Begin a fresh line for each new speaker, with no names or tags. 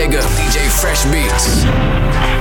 nigga, DJ Fresh Beats.